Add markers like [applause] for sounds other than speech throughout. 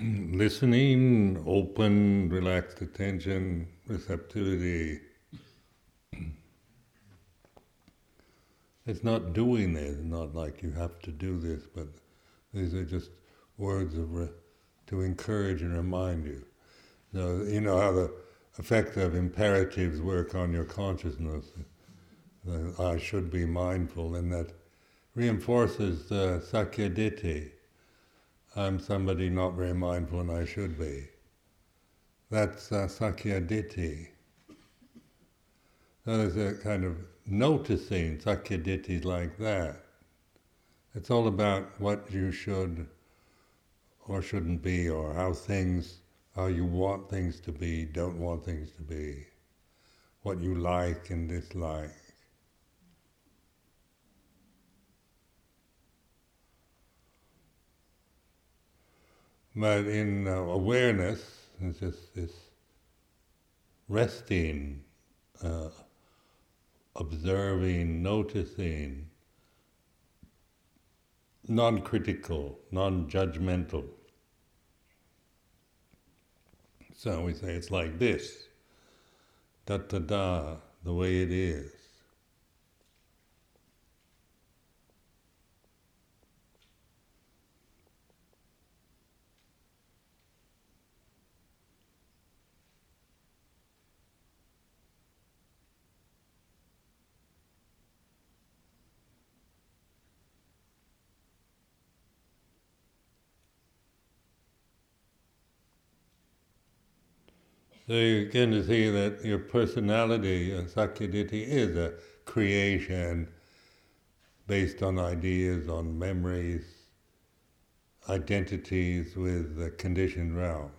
listening, open, relaxed attention, receptivity. It's not doing it, not like you have to do this, but these are just words of re- to encourage and remind you. So, you know how the effect of imperatives work on your consciousness. I should be mindful, and that reinforces the sakkayaditthi. I'm somebody not very mindful and I should be. That's uh, sakkayaditthi. So there's a kind of noticing sakkayaditthi like that. It's all about what you should or shouldn't be, or how things, how you want things to be, don't want things to be, what you like and dislike. But in uh, awareness, it's just this resting, uh, observing, noticing, non critical, non judgmental. So we say it's like this da da da, the way it is. So you begin to see that your personality, uh, Sakkayaditthi, is a creation based on ideas, on memories, identities with the conditioned realm.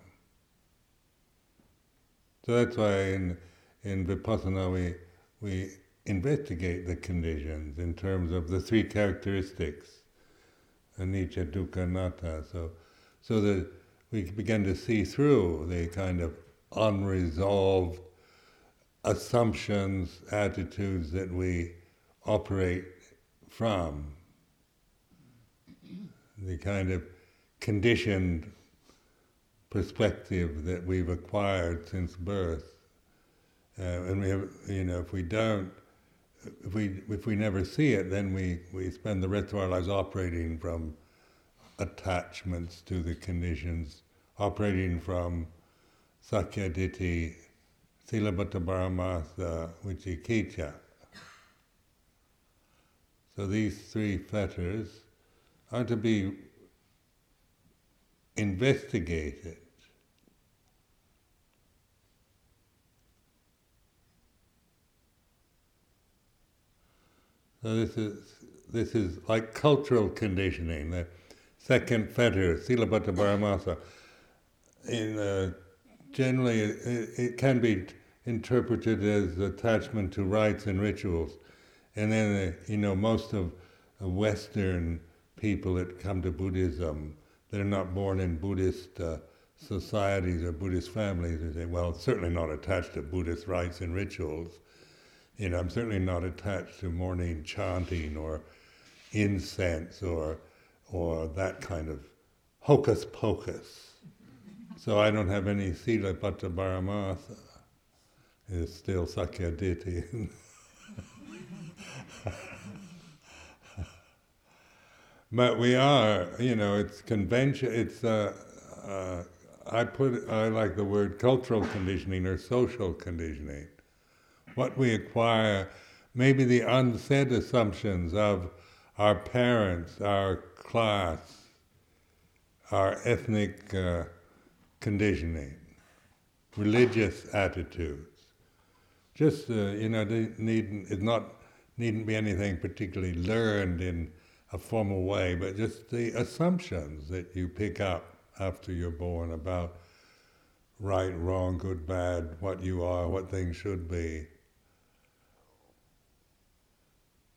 So that's why in, in Vipassana we, we investigate the conditions in terms of the three characteristics, anicca, dukkha, anatta. So, so that we begin to see through the kind of unresolved assumptions, attitudes that we operate from. The kind of conditioned perspective that we've acquired since birth. Uh, and we have, you know, if we don't, if we if we never see it, then we, we spend the rest of our lives operating from attachments to the conditions, operating from Sakkayaditthi, Silabbata Paramasa, Vicikiccha. So these three fetters are to be investigated. So this is this is like cultural conditioning. The second fetter, Silabbata Paramasa, in uh, generally it, it, can be interpreted as attachment to rites and rituals. And then, uh, you know, most of Western people that come to Buddhism, they're not born in Buddhist uh, societies or Buddhist families, they say, well, certainly not attached to Buddhist rites and rituals. You know, I'm certainly not attached to morning chanting or incense or, or that kind of hocus pocus. So I don't have any silabbata paramasa. It's still sakya sakkayaditthi. [laughs] but we are, you know, it's convention. It's uh, uh, I put I like the word cultural conditioning or social conditioning. What we acquire, maybe the unsaid assumptions of our parents, our class, our ethnic. Uh, conditioning, religious attitudes. Just, uh, you know, need, it's not, needn't be anything particularly learned in a formal way, but just the assumptions that you pick up after you're born about right, wrong, good, bad, what you are, what things should be.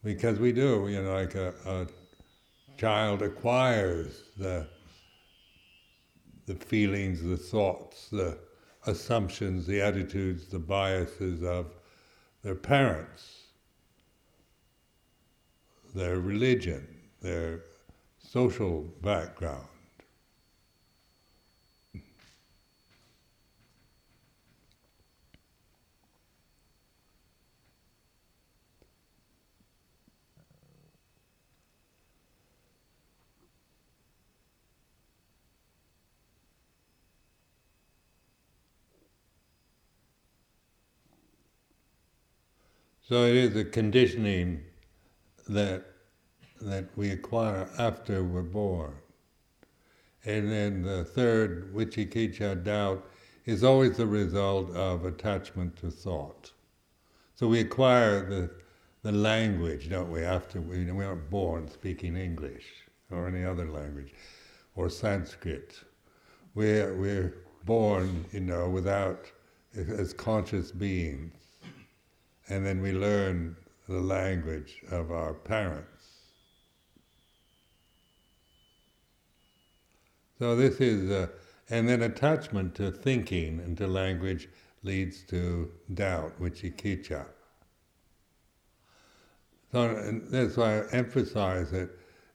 Because we do, you know, like a, a child acquires the the feelings, the thoughts, the assumptions, the attitudes, the biases of their parents, their religion, their social background. So it is a conditioning that that we acquire after we're born. And then the third, vicikiccha doubt, is always the result of attachment to thought. So we acquire the, the language, don't we, after we, we aren't born speaking English or any other language or Sanskrit. We're, we're born, you know, without, as conscious beings. And then we learn the language of our parents. So this is, uh, and then attachment to thinking and to language leads to doubt, vicikiccha. So that's why I emphasize it,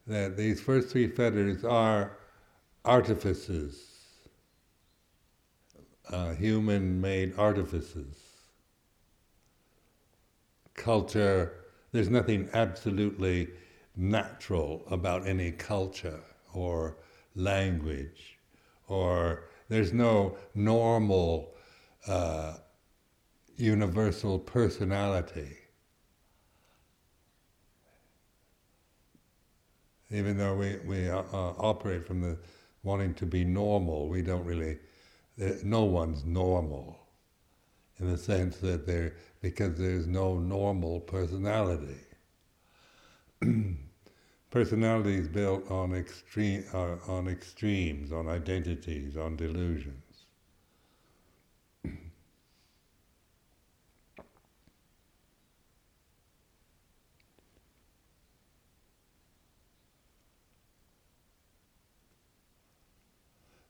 that these first three fetters are artifices, uh, human-made artifices. Culture, there's nothing absolutely natural about any culture or language, or there's no normal uh, universal personality. Even though we, we uh, uh, operate from the wanting to be normal, we don't really, uh, no one's normal in the sense that there, because there's no normal personality. [clears throat] Personality is built on extreme, uh, on extremes, on identities, on delusions.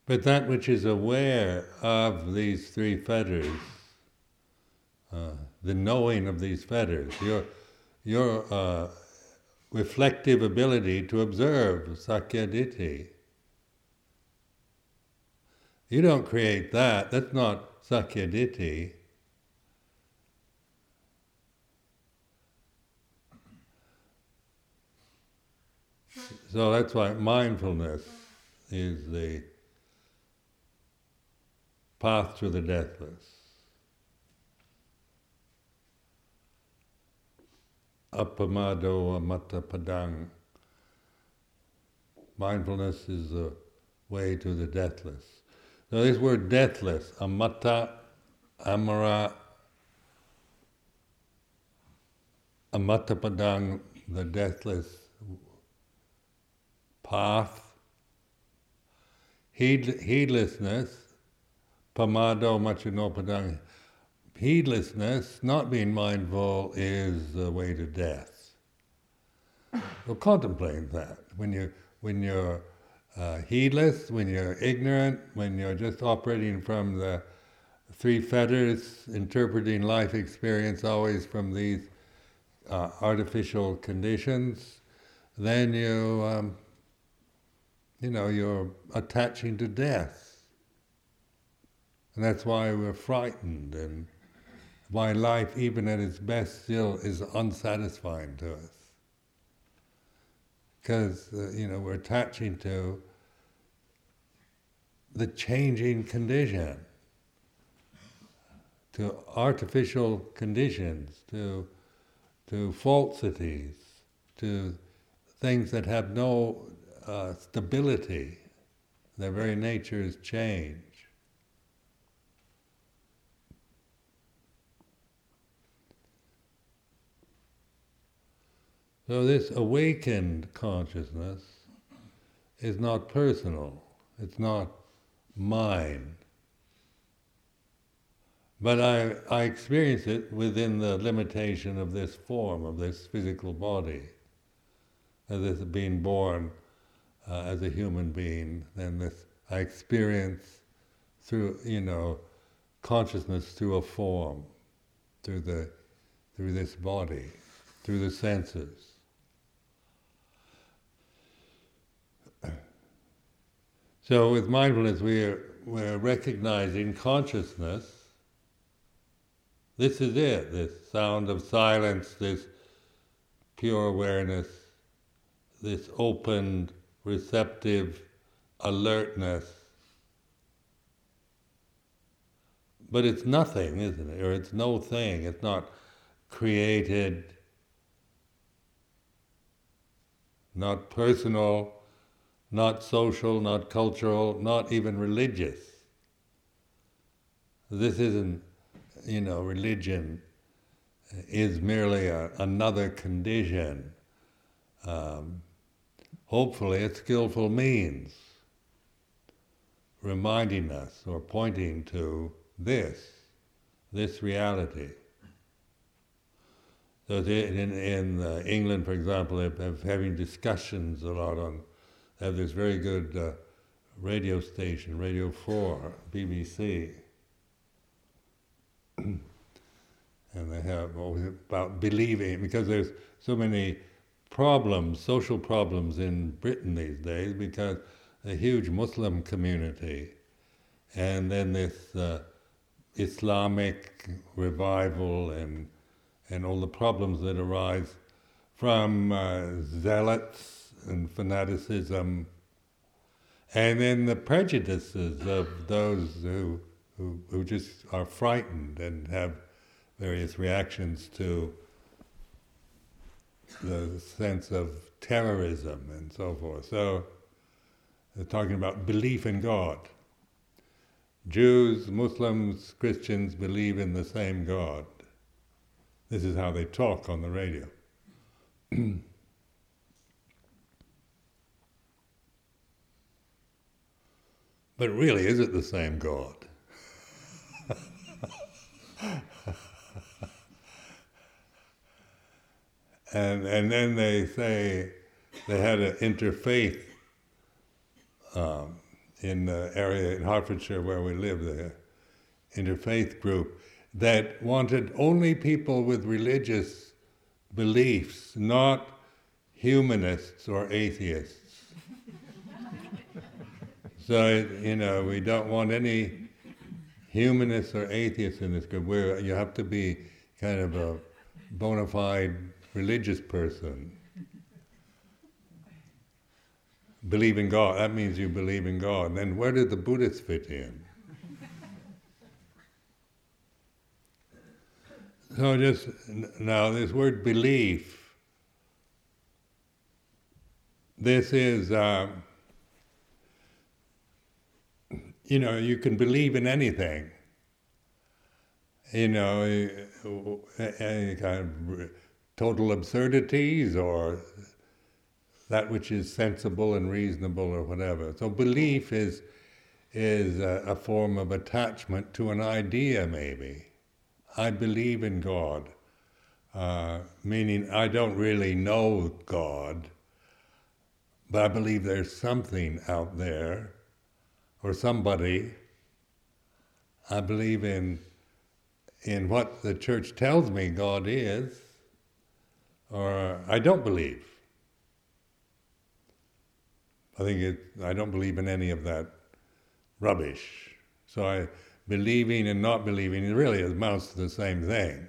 But that which is aware of these three fetters, uh, the knowing of these fetters, your, your uh, reflective ability to observe sakkayaditthi. You don't create that, that's not sakkayaditthi. So that's why mindfulness is the path to the deathless. Appamado amatta padang. Mindfulness is the way to the deathless. So this word deathless, amatta, amara, amatta padang, the deathless path. Heed, heedlessness, pamado maccuno padang, heedlessness, not being mindful, is the way to death. So contemplate that. When you when you're uh, heedless, when you're ignorant, when you're just operating from the three fetters, interpreting life experience always from these uh, artificial conditions, then you um, you know you're attaching to death, and that's why we're frightened and why life, even at its best, still is unsatisfying to us. Because, uh, you know, we're attaching to the changing condition, to artificial conditions, to, to falsities, to things that have no uh, stability. Their very nature is change. So this awakened consciousness is not personal, it's not mine. But I, I experience it within the limitation of this form, of this physical body. As this being born uh, as a human being, then this I experience through, you know, consciousness through a form, through the through this body, through the senses. So with mindfulness, we're, we're recognizing consciousness. This is it, this sound of silence, this pure awareness, this open, receptive alertness. But it's nothing, isn't it? Or it's no thing. It's not created, not personal, not social, not cultural, not even religious. This isn't, you know, religion is merely a, another condition. Um, hopefully, a skillful means reminding us or pointing to this, this reality. So in, in uh, England, for example, they're having discussions a lot on, have this very good uh, radio station, Radio 4, BBC. [clears throat] and they have about believing, because there's so many problems, social problems in Britain these days, because a huge Muslim community, and then this uh, Islamic revival and and all the problems that arise from uh, zealots and fanaticism, and then the prejudices of those who, who, who just are frightened and have various reactions to the sense of terrorism and so forth. So, they're talking about belief in God. Jews, Muslims, Christians believe in the same God. This is how they talk on the radio. [clears throat] but really, is it the same God? and and then they say they had an interfaith um, in the area in Hertfordshire where we live there, interfaith group, that wanted only people with religious beliefs, not humanists or atheists. So, you know, we don't want any humanists or atheists in this group. Where you have to be kind of a bona fide religious person. Believe in God, that means you believe in God. Then where did the Buddhists fit in? So just now, this word belief, this is, uh, you know, you can believe in anything. You know, any kind of total absurdities or that which is sensible and reasonable or whatever. So belief is is a, a form of attachment to an idea, maybe. I believe in God, uh, meaning I don't really know God, but I believe there's something out there or somebody. I believe in in what the church tells me God is, or I don't believe. I think it, I don't believe in any of that rubbish. So I believing and not believing really amounts to the same thing.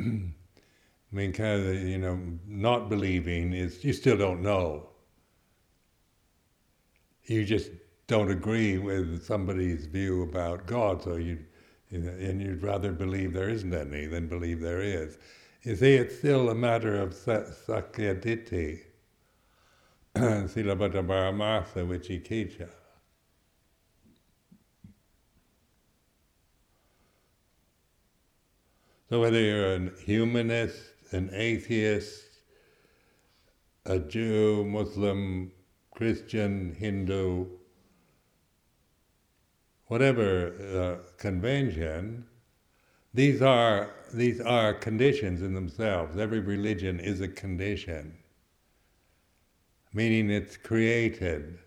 [clears throat] I mean, kind of, you know, not believing is you still don't know. You just don't agree with somebody's view about God, so you, and you'd rather believe there isn't any than believe there is. You see, it's still a matter of sakkaya ditthi, [clears throat] silabbata paramasa, vicikiccha. So whether you're a humanist, an atheist, a Jew, Muslim, Christian, Hindu, whatever uh, convention, these are these are conditions in themselves. Every religion is a condition, meaning it's created.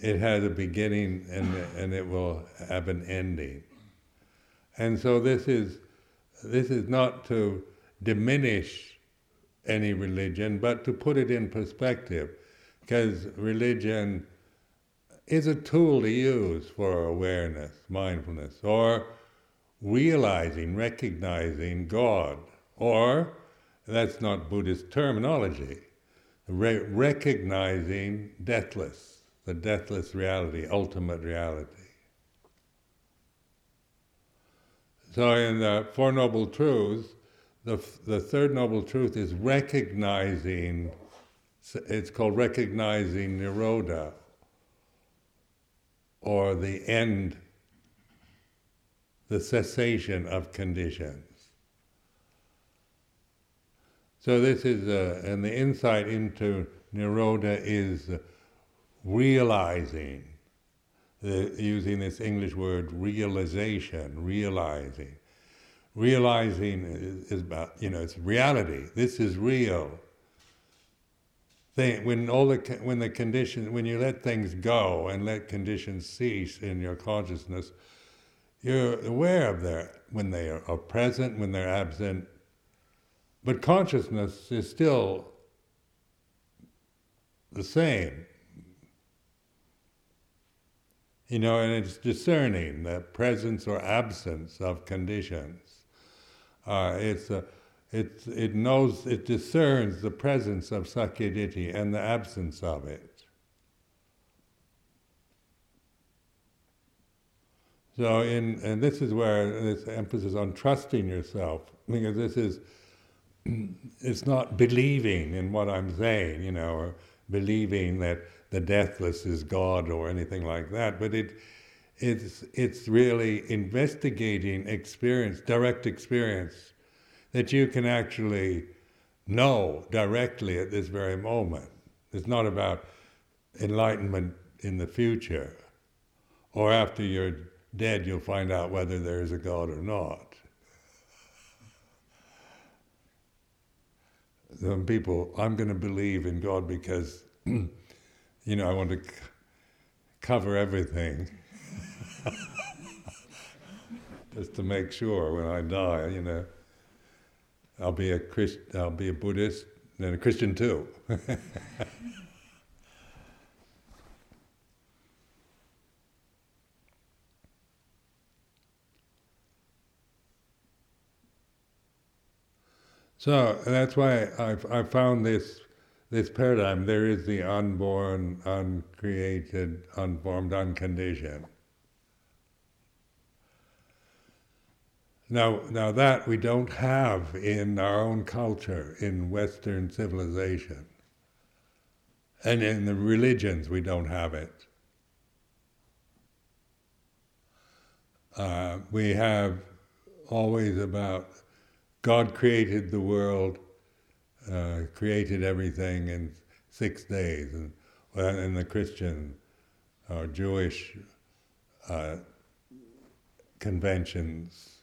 It has a beginning and, and it will have an ending. And so this is, this is not to diminish any religion, but to put it in perspective, because religion is a tool to use for awareness, mindfulness, or realizing, recognizing God, or that's not Buddhist terminology, re- recognizing deathless, the deathless reality, ultimate reality. So in the Four Noble Truths, the, the third noble truth is recognizing, it's called recognizing Nirodha, or the end, the cessation of conditions. So this is, uh, and the insight into Nirodha is realizing, the, using this English word realization, realizing. Realizing is about, you know, it's reality. This is real. They, when all the when the conditions when you let things go and let conditions cease in your consciousness, you're aware of their when they are, are present, when they're absent. But consciousness is still the same. You know, and it's discerning the presence or absence of conditions. Uh, it's a, it, it knows, it discerns the presence of Sakkayaditthi and the absence of it. So, in, and this is where this emphasis on trusting yourself, because this is, [clears throat] it's not believing in what I'm saying, you know, or believing that the deathless is God or anything like that, but it, it's, it's really investigating experience, direct experience, that you can actually know directly at this very moment. It's not about enlightenment in the future, or after you're dead, you'll find out whether there is a God or not. Some people, I'm going to believe in God because, [clears throat] you know, I want to c- cover everything. [laughs] Just to make sure when I die, you know, I'll be a Christ, I'll be a Buddhist and a Christian too. [laughs] So that's why I've, I found this this paradigm. There is the unborn, uncreated, unformed, unconditioned. Now, now that we don't have in our own culture, in Western civilization, and in the religions we don't have it. Uh, we have always about God created the world, uh, created everything in six days, and in the Christian or Jewish uh, conventions.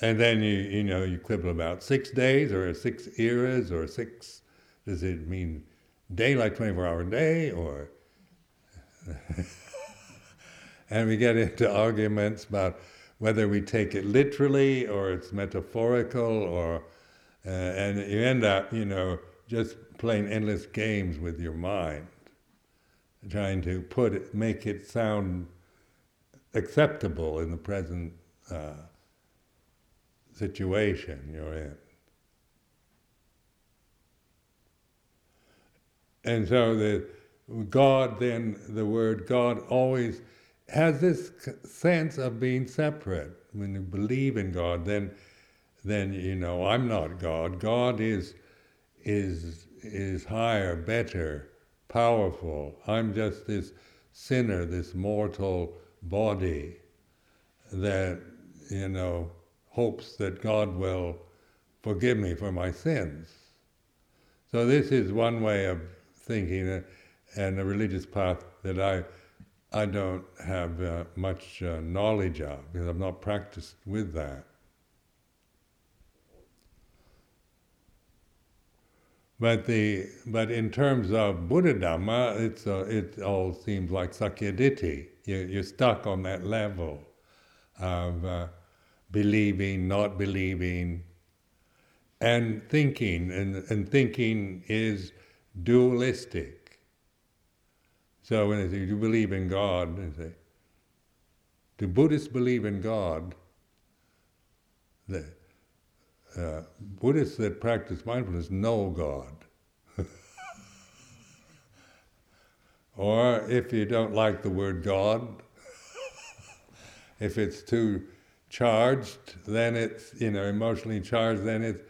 And then you you know you quibble about six days or six eras or six. Does it mean day like twenty four hour day or? [laughs] and we get into arguments about whether we take it literally or it's metaphorical or uh, and you end up you know just playing endless games with your mind trying to put it make it sound acceptable in the present uh, situation you're in and so the god then the word god always has this sense of being separate. When you believe in God, then, then you know I'm not God. God is, is, is higher, better, powerful. I'm just this sinner, this mortal body that you know hopes that God will forgive me for my sins. So this is one way of thinking, uh, and a religious path that I I don't have uh, much uh, knowledge of because I've not practiced with that. But the but in terms of Buddha Dhamma, it's uh, it all seems like sakkayaditthi. You, you're stuck on that level of uh, believing, not believing, and thinking, and, and thinking is dualistic. So when they say, do you believe in God? They say, do Buddhists believe in God? The uh, Buddhists that practice mindfulness know God. [laughs] or if you don't like the word God, [laughs] If it's too charged, then it's, you know, emotionally charged, then it's,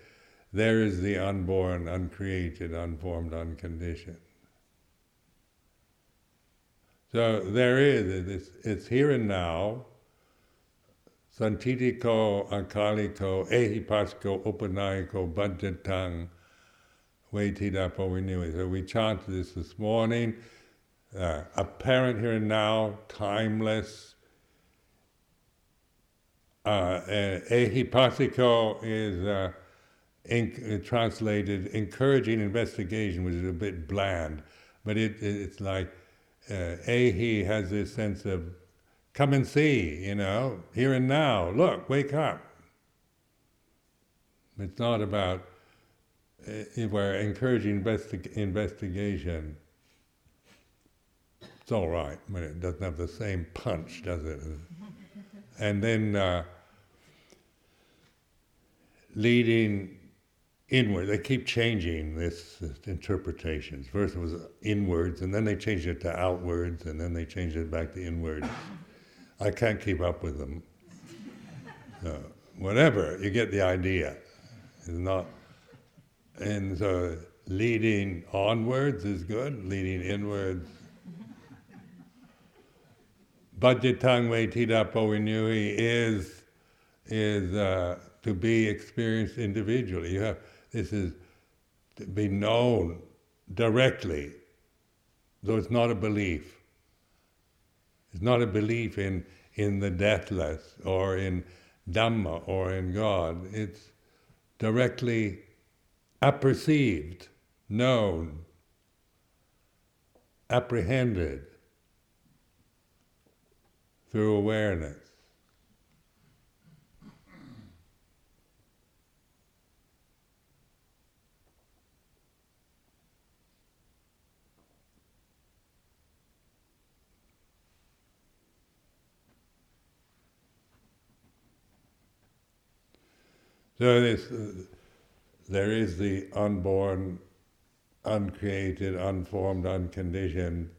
there is the unborn, uncreated, unformed, unconditioned. So there is, it's, it's here and now. Sanditthiko, Akaliko, Ehipassiko, Upanayiko, Paccattang, Veditabbo Vinnuhi. So we chanted this this morning. Uh, apparent here and now, timeless. Uh, Ehipassiko is uh, in, translated encouraging investigation, which is a bit bland, but it, it's like uh, Ahi has this sense of come and see, you know, here and now. Look, wake up. It's not about we're encouraging investi- investigation. It's all right, but it doesn't have the same punch, does it? And then uh, leading inward. They keep changing this, this, interpretations. First it was inwards, and then they changed it to outwards, and then they changed it back to inwards. [laughs] I can't keep up with them. So, whatever, you get the idea. It's not, and so leading onwards is good. Leading inwards. Paccattang Veditabbo Vinnuhi is is uh, to be experienced individually. You have this is to be known directly, though it's not a belief. It's not a belief in, in the deathless or in Dhamma or in God. It's directly apperceived, known, apprehended through awareness. So this, uh, there is the unborn, uncreated, unformed, unconditioned.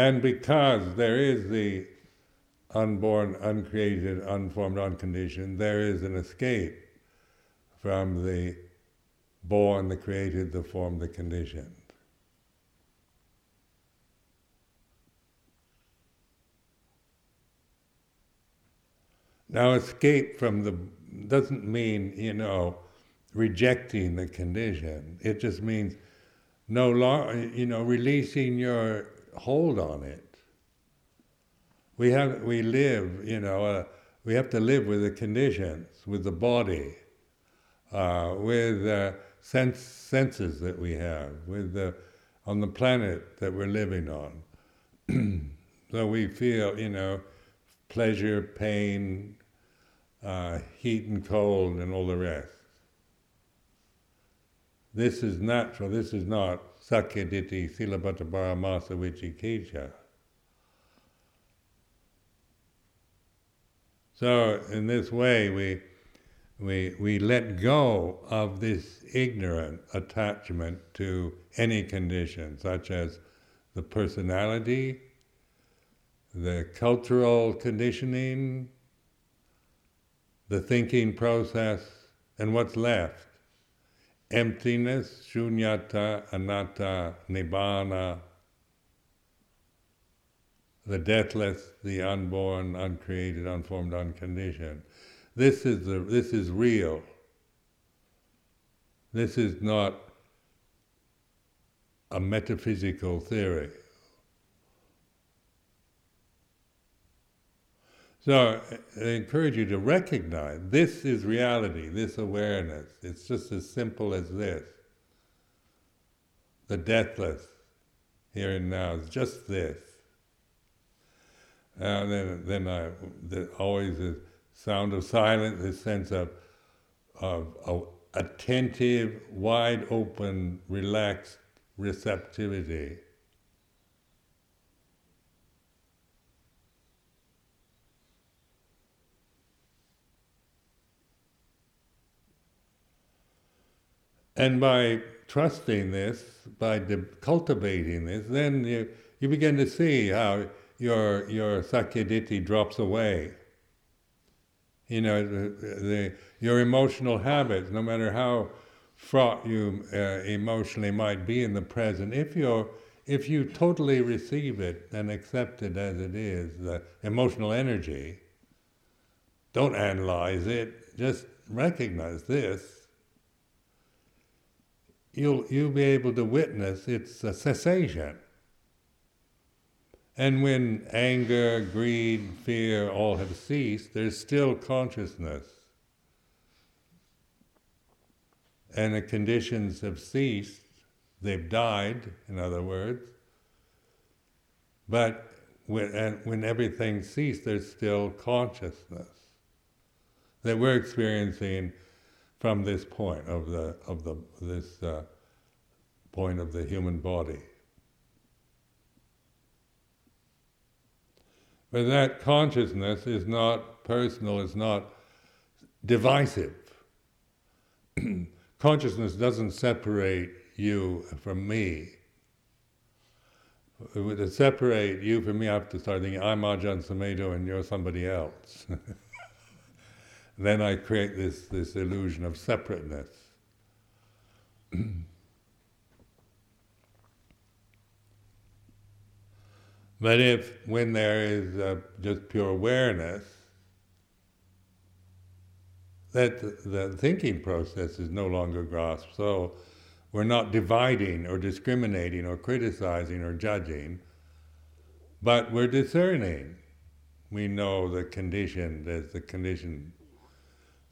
And because there is the unborn, uncreated, unformed, unconditioned, there is an escape from the born, the created, the formed, the conditioned. Now, escape from the doesn't mean, you know, rejecting the condition. It just means no longer, you know, releasing your hold on it. We have, we live, you know, uh, we have to live with the conditions, with the body, uh, with uh, sense, senses that we have, with the, on the planet that we're living on. [clears throat] so we feel, you know, pleasure, pain, uh, heat and cold and all the rest. This is natural, this is not sakkayaditthi silabbata paramasa vicikiccha. So in this way we, we, we let go of this ignorant attachment to any condition, such as the personality, the cultural conditioning, the thinking process, and what's left? Emptiness, shunyata, anatta, nibbana, the deathless, the unborn, uncreated, unformed, unconditioned. This is, the, this is real. This is not a metaphysical theory. So uh, I encourage you to recognize this is reality, this awareness. It's just as simple as this. The deathless, here and now, is just this. And then, then I, the, always the sound of silence, this sense of, of, of attentive, wide open, relaxed receptivity. And by trusting this, by de- cultivating this, then you, you begin to see how your your sakkayaditthi drops away. You know, the, the, your emotional habits, no matter how fraught you uh, emotionally might be in the present, if you're if you totally receive it and accept it as it is, the emotional energy, don't analyze it, just recognize this, you'll, you'll be able to witness its uh, cessation. And when anger, greed, fear all have ceased, there's still consciousness. And the conditions have ceased, they've died, in other words. But when, when everything ceased, there's still consciousness that we're experiencing from this point of the of the this uh, point of the human body. But that consciousness is not personal, it's not divisive. [clears throat] consciousness doesn't separate you from me. To separate you from me, I have to start thinking, I'm Ajahn Sumedho and you're somebody else. [laughs] then I create this, this illusion of separateness. [clears throat] but if, when there is uh, just pure awareness, that the, the thinking process is no longer grasped. So we're not dividing or discriminating or criticizing or judging, but we're discerning. We know the condition, there's the condition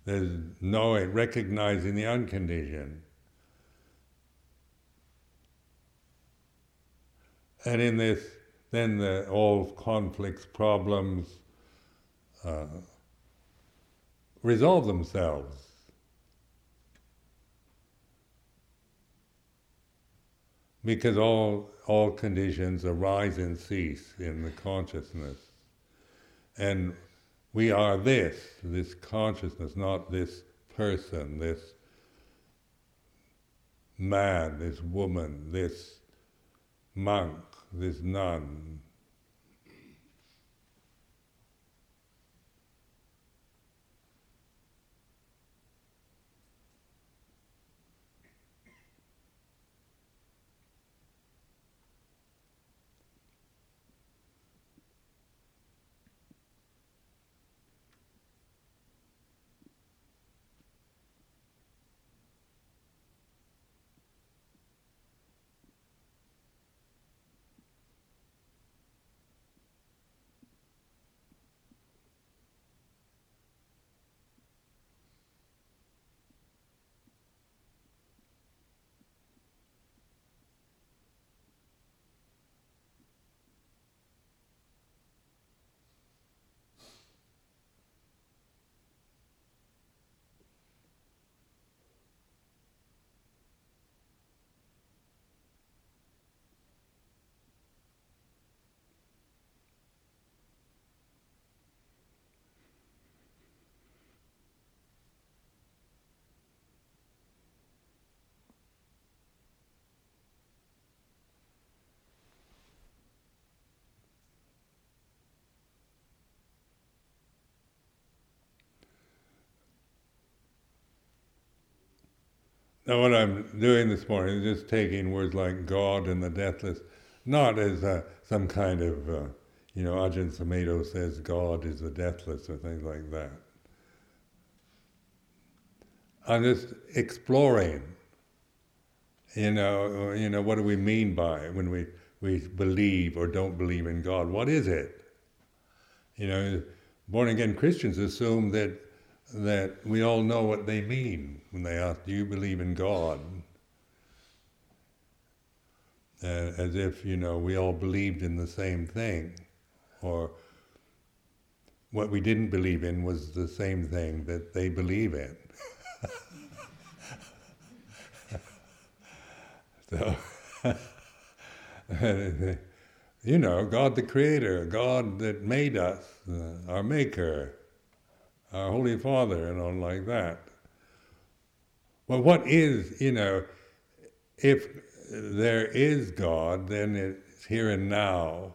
there's knowing, recognizing the unconditioned. And in this, then the, all conflicts, problems uh, resolve themselves. Because all, all conditions arise and cease in the consciousness. And we are this, this consciousness, not this person, this man, this woman, this monk, this nun, Now, what I'm doing this morning is just taking words like God and the deathless, not as uh, some kind of, uh, you know, Ajahn Sumedho says God is the deathless or things like that. I'm just exploring, you know, you know, what do we mean by when we, we believe or don't believe in God? What is it? You know, born again Christians assume that that we all know what they mean when they ask, Do you believe in God? As if, you know, we all believed in the same thing. Or what we didn't believe in was the same thing that they believe in. [laughs] so, [laughs] you know, God the Creator, God that made us, uh, our Maker our Holy Father and on like that. Well, what is, you know, if there is God, then it's here and now.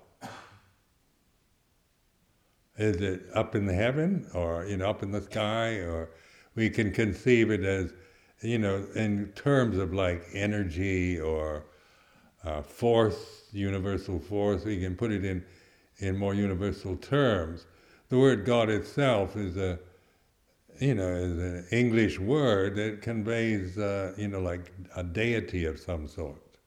Is it up in the heaven or you know up in the sky or we can conceive it as you know in terms of like energy or uh, force, universal force. We can put it in in more universal terms. The word God itself is a you know is an English word that conveys uh, you know like a deity of some sort.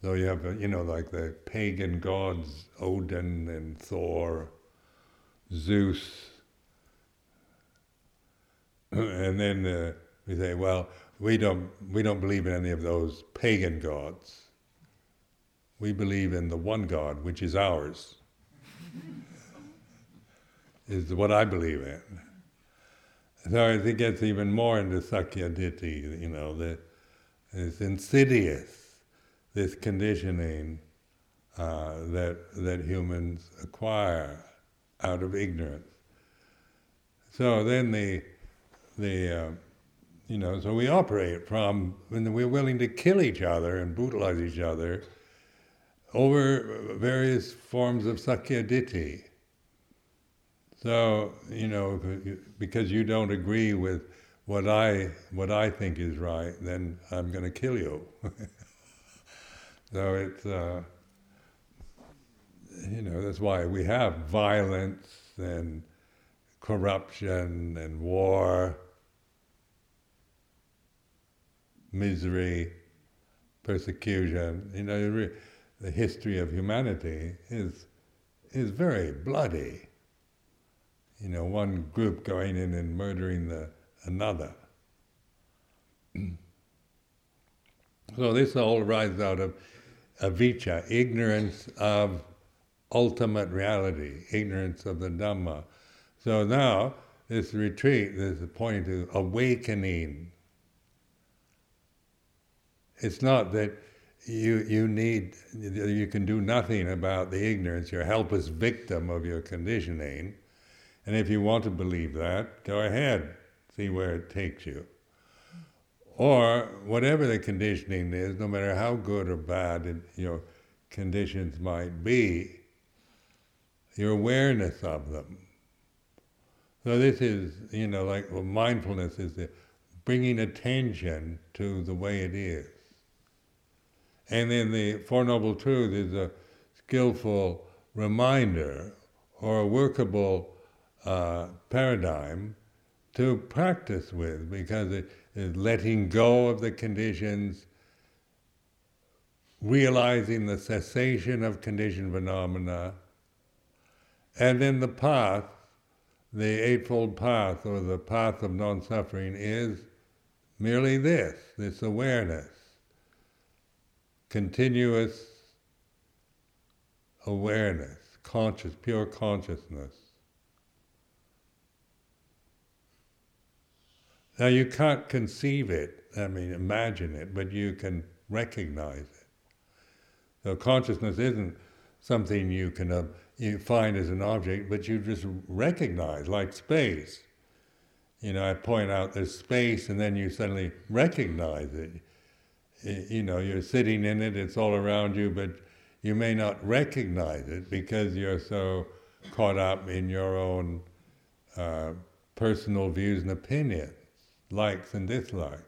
So you have, you know, like the pagan gods, Odin and Thor, Zeus. [clears throat] and then uh, we say, well, we don't, we don't believe in any of those pagan gods. We believe in the one God, which is ours, [laughs] is what I believe in. So as it gets even more into Sakkayaditthi, you know, that it's insidious this conditioning uh, that that humans acquire out of ignorance. So then the the uh, you know so we operate from when we're willing to kill each other and brutalize each other over various forms of sakkayaditthi. So you know because you don't agree with what I what I think is right, then I'm going to kill you. [laughs] So it's, uh, you know, that's why we have violence and corruption and war, misery, persecution. You know, the history of humanity is is very bloody. You know, one group going in and murdering the another. [clears throat] so this all arises out of avijja, ignorance of ultimate reality, ignorance of the Dhamma. So now, this retreat is pointing to awakening. It's not that you, you need, you can do nothing about the ignorance, you're a helpless victim of your conditioning. And if you want to believe that, go ahead, see where it takes you. Or whatever the conditioning is, no matter how good or bad it, your conditions might be, your awareness of them. So this is, you know, like well, mindfulness is the bringing attention to the way it is. And then the Four Noble Truth is a skillful reminder or a workable uh, paradigm to practice with because it, is letting go of the conditions, realizing the cessation of conditioned phenomena, and then the path, the Eightfold Path or the path of non suffering is merely this this awareness, continuous awareness, conscious, pure consciousness. Now you can't conceive it, I mean imagine it, but you can recognize it. So consciousness isn't something you can uh, you find as an object, but you just recognize, like space. You know, I point out there's space, and then you suddenly recognize it. You know, you're sitting in it; it's all around you, but you may not recognize it because you're so caught up in your own uh, personal views and opinions likes and dislikes.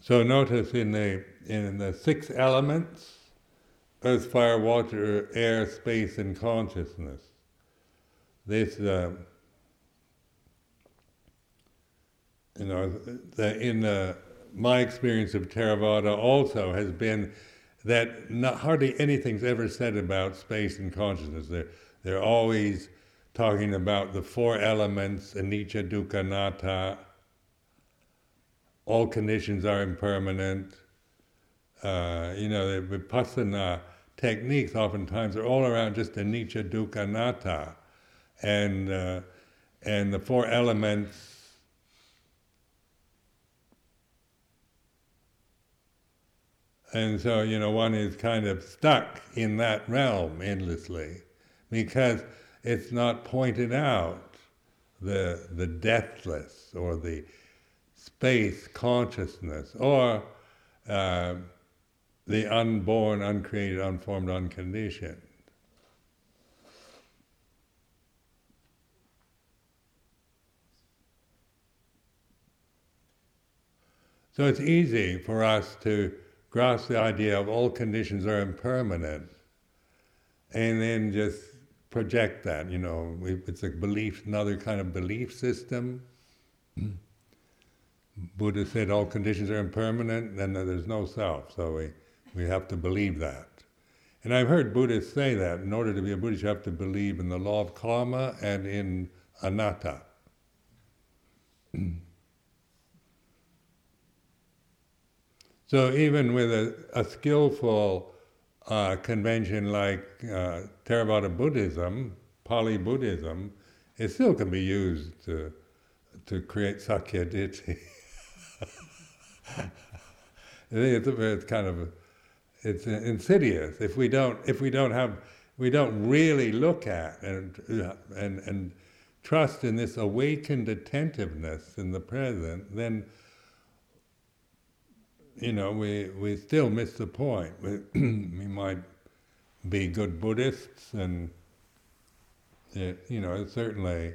So notice in the in the six elements, earth, fire, water, air, space, and consciousness. This, uh, you know, the, in the my experience of Theravada also has been that not, hardly anything's ever said about space and consciousness. They're, they're always talking about the four elements, anicca, dukkha, anatta. All conditions are impermanent. Uh, you know, the vipassana techniques oftentimes are all around just anicca, dukkha, anatta. And, uh, and the four elements And so, you know, one is kind of stuck in that realm endlessly because it's not pointed out the the deathless or the space consciousness or uh, the unborn, uncreated, unformed, unconditioned. So it's easy for us to grasp the idea of all conditions are impermanent and then just project that, you know, it's a belief, another kind of belief system. [clears throat] Buddha said all conditions are impermanent, then there's no self, so we, we have to believe that. And I've heard Buddhists say that in order to be a Buddhist, you have to believe in the law of karma and in anatta. [clears throat] so even with a, a skillful uh, convention like uh, Theravada Buddhism, Pali Buddhism, it still can be used to, to create sakkayaditthi. [laughs] it's, it's kind of it's insidious if we don't if we don't have we don't really look at and and and trust in this awakened attentiveness in the present, then you know we we still miss the point. We, [clears throat] we might be good Buddhists, and it, you know it's certainly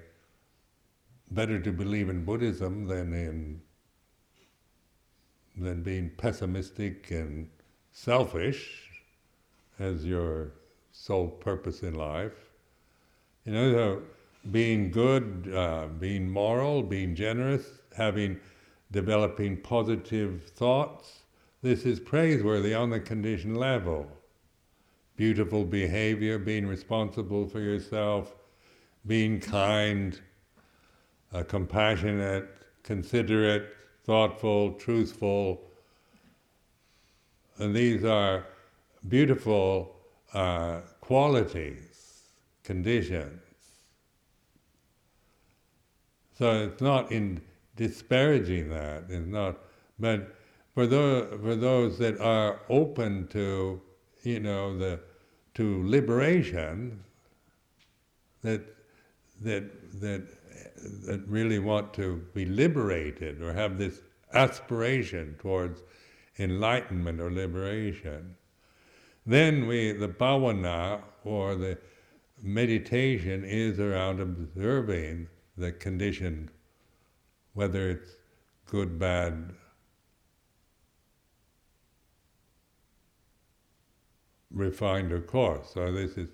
better to believe in Buddhism than in than being pessimistic and selfish as your sole purpose in life. You know, being good, uh, being moral, being generous, having developing positive thoughts. This is praiseworthy on the conditioned level. Beautiful behavior, being responsible for yourself, being kind, uh, compassionate, considerate, thoughtful, truthful. And these are beautiful uh, qualities, conditions. So it's not in disparaging that, it's not, but for those, for those that are open to, you know, the, to liberation, that, that, that that really want to be liberated or have this aspiration towards enlightenment or liberation, then we the bhavana or the meditation is around observing the condition, whether it's good, bad, refined or coarse. So this is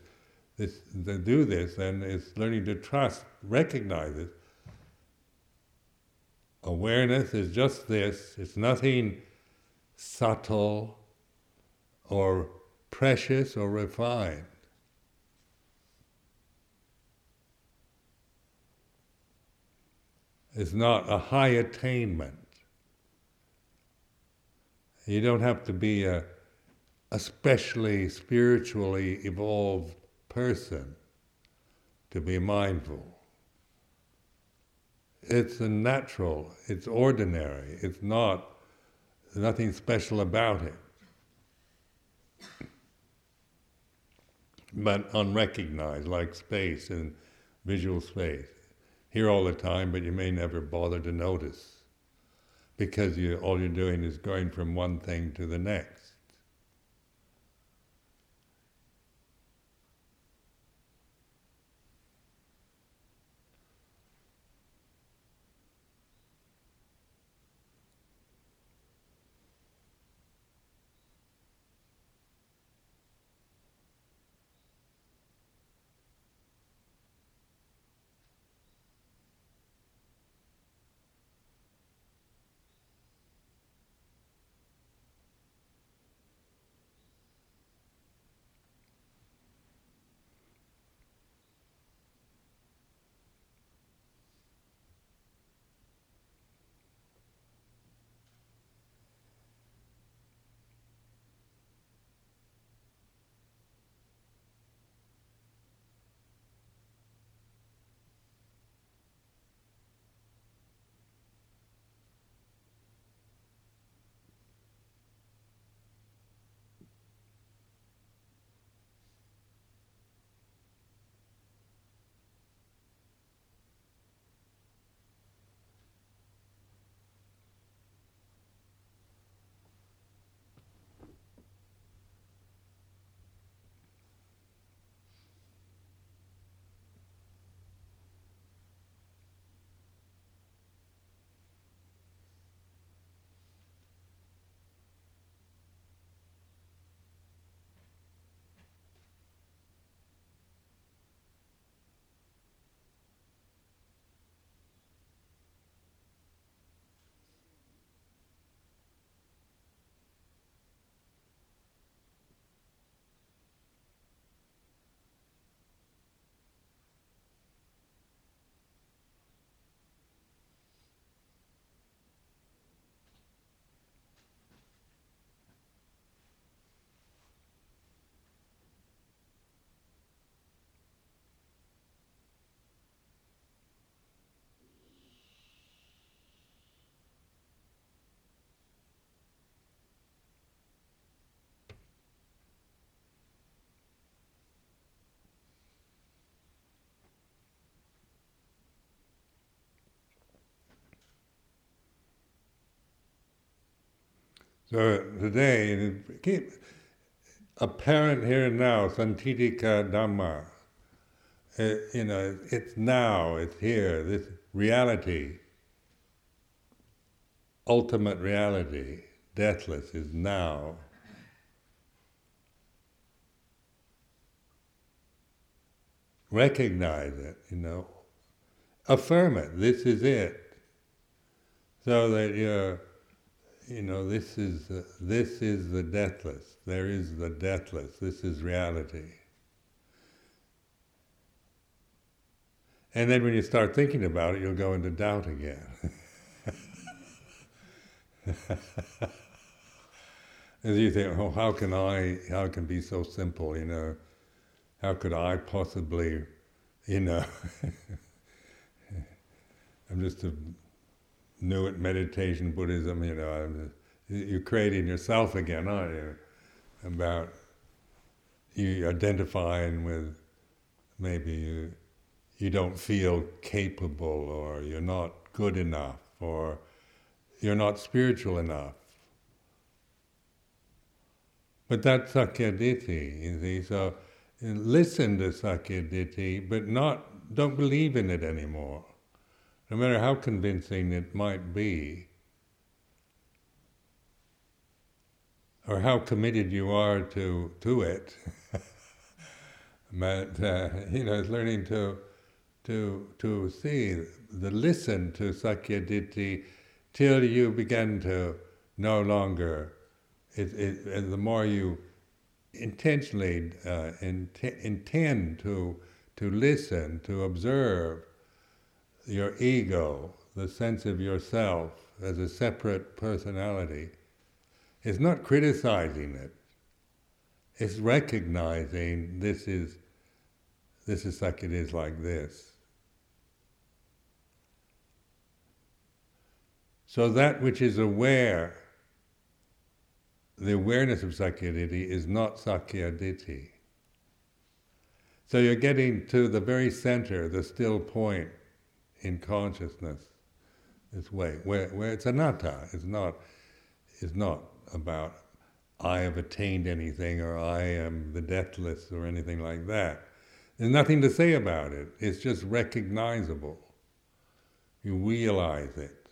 this to do this and it's learning to trust, recognize it. Awareness is just this, it's nothing subtle or precious or refined. It's not a high attainment. You don't have to be a especially spiritually evolved person to be mindful. It's a natural, it's ordinary, it's not, nothing special about it. But unrecognized, like space and visual space. Here all the time, but you may never bother to notice because you, all you're doing is going from one thing to the next. So today, keep apparent here and now, santitika dhamma. Uh, you know, it's now, it's here, this reality, ultimate reality, deathless, is now. Recognize it, you know, affirm it, this is it, so that you're you know, this is, uh, this is the deathless. There is the deathless. This is reality. And then when you start thinking about it, you'll go into doubt again. [laughs] As you think, oh, how can I, how can be so simple, you know? How could I possibly, you know? [laughs] I'm just a new at meditation Buddhism, you know, you're creating yourself again, aren't you? About you identifying with maybe you, you don't feel capable or you're not good enough or you're not spiritual enough. But that's Sakkayaditthi, you see. So listen to Sakkayaditthi, but not don't believe in it anymore no matter how convincing it might be, or how committed you are to, to it. [laughs] but, uh, you know, it's learning to, to, to see, the listen to Sakkayaditthi till you begin to no longer, it, it, and the more you intentionally uh, int- intend to, to listen, to observe, your ego, the sense of yourself as a separate personality, is not criticizing it. It's recognizing this is this is like it is like this. So that which is aware, the awareness of Sakkayaditthi is not Sakkayaditthi. So you're getting to the very center, the still point in consciousness this way, where, where it's anatta, it's not, it's not about I have attained anything or I am the deathless or anything like that. There's nothing to say about it, it's just recognizable. You realize it.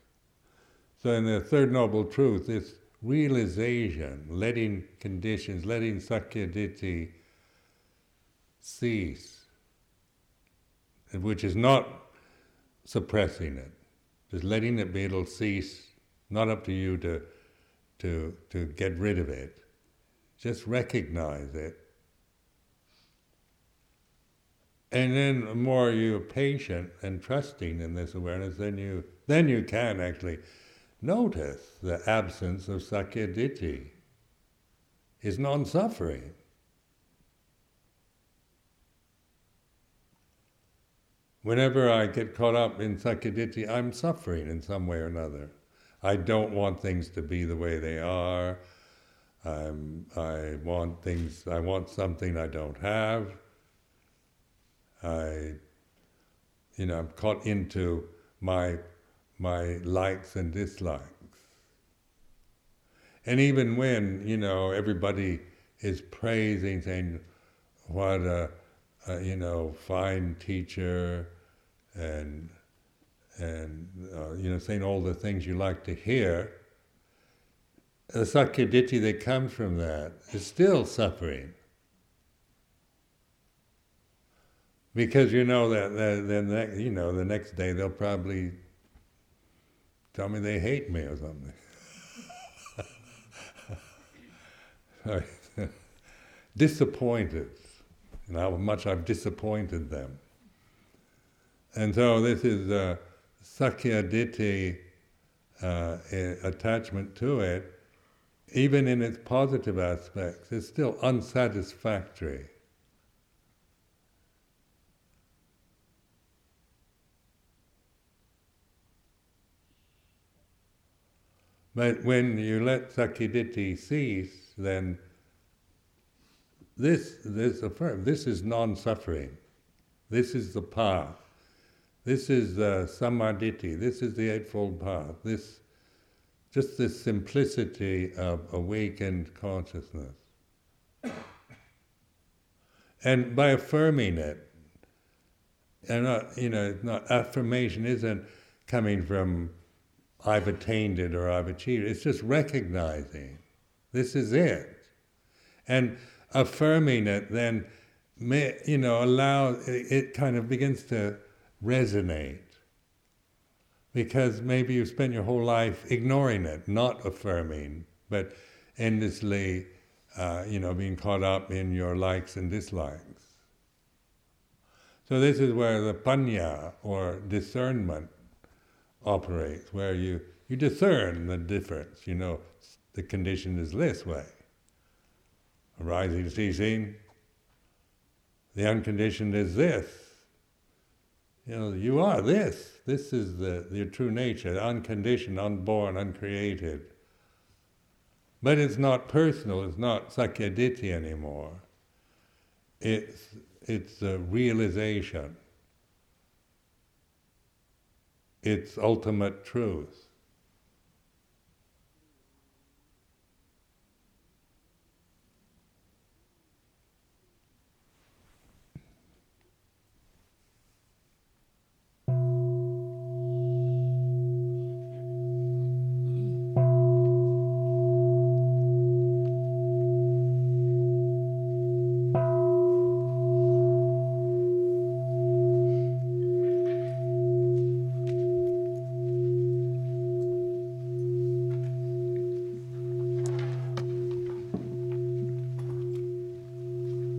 So, in the Third Noble Truth, this realization, letting conditions, letting Sakkayaditthi cease, which is not suppressing it, just letting it be, it'll cease. Not up to you to, to, to get rid of it. Just recognize it. And then the more you're patient and trusting in this awareness, then you, then you can actually notice the absence of sakkayaditthi. Is non-suffering. Whenever I get caught up in sakkayaditthi, I'm suffering in some way or another. I don't want things to be the way they are. I'm, I want things. I want something I don't have. I, you know, I'm caught into my my likes and dislikes. And even when you know everybody is praising, saying, "What a, a you know fine teacher," and and uh, you know saying all the things you like to hear, the sakkayaditthi that comes from that is still suffering. Because you know that then the, you know the next day they'll probably tell me they hate me or something. [laughs] disappointed, and how much I've disappointed them. And so this is uh, Sakkayaditthi uh, attachment to it, even in its positive aspects, is still unsatisfactory. But when you let Sakkayaditthi cease, then this, this affirm, this is non-suffering. This is the path. This is uh, Sammaditthi, this is the Eightfold Path. This, Just the simplicity of awakened consciousness. And by affirming it, and not, you know, not affirmation isn't coming from I've attained it or I've achieved it. It's just recognizing this is it, and affirming it. Then, may, you know, allow it kind of begins to resonate because maybe you've spent your whole life ignoring it, not affirming, but endlessly, uh, you know, being caught up in your likes and dislikes. So this is where the panya or discernment operates, where you, you discern the difference. You know, the condition is this way. Arising, ceasing. The unconditioned is this. You know, you are this. This is the, your true nature, unconditioned, unborn, uncreated. But it's not personal, it's not sakkayaditthi anymore. It's it's a realization. It's ultimate truth.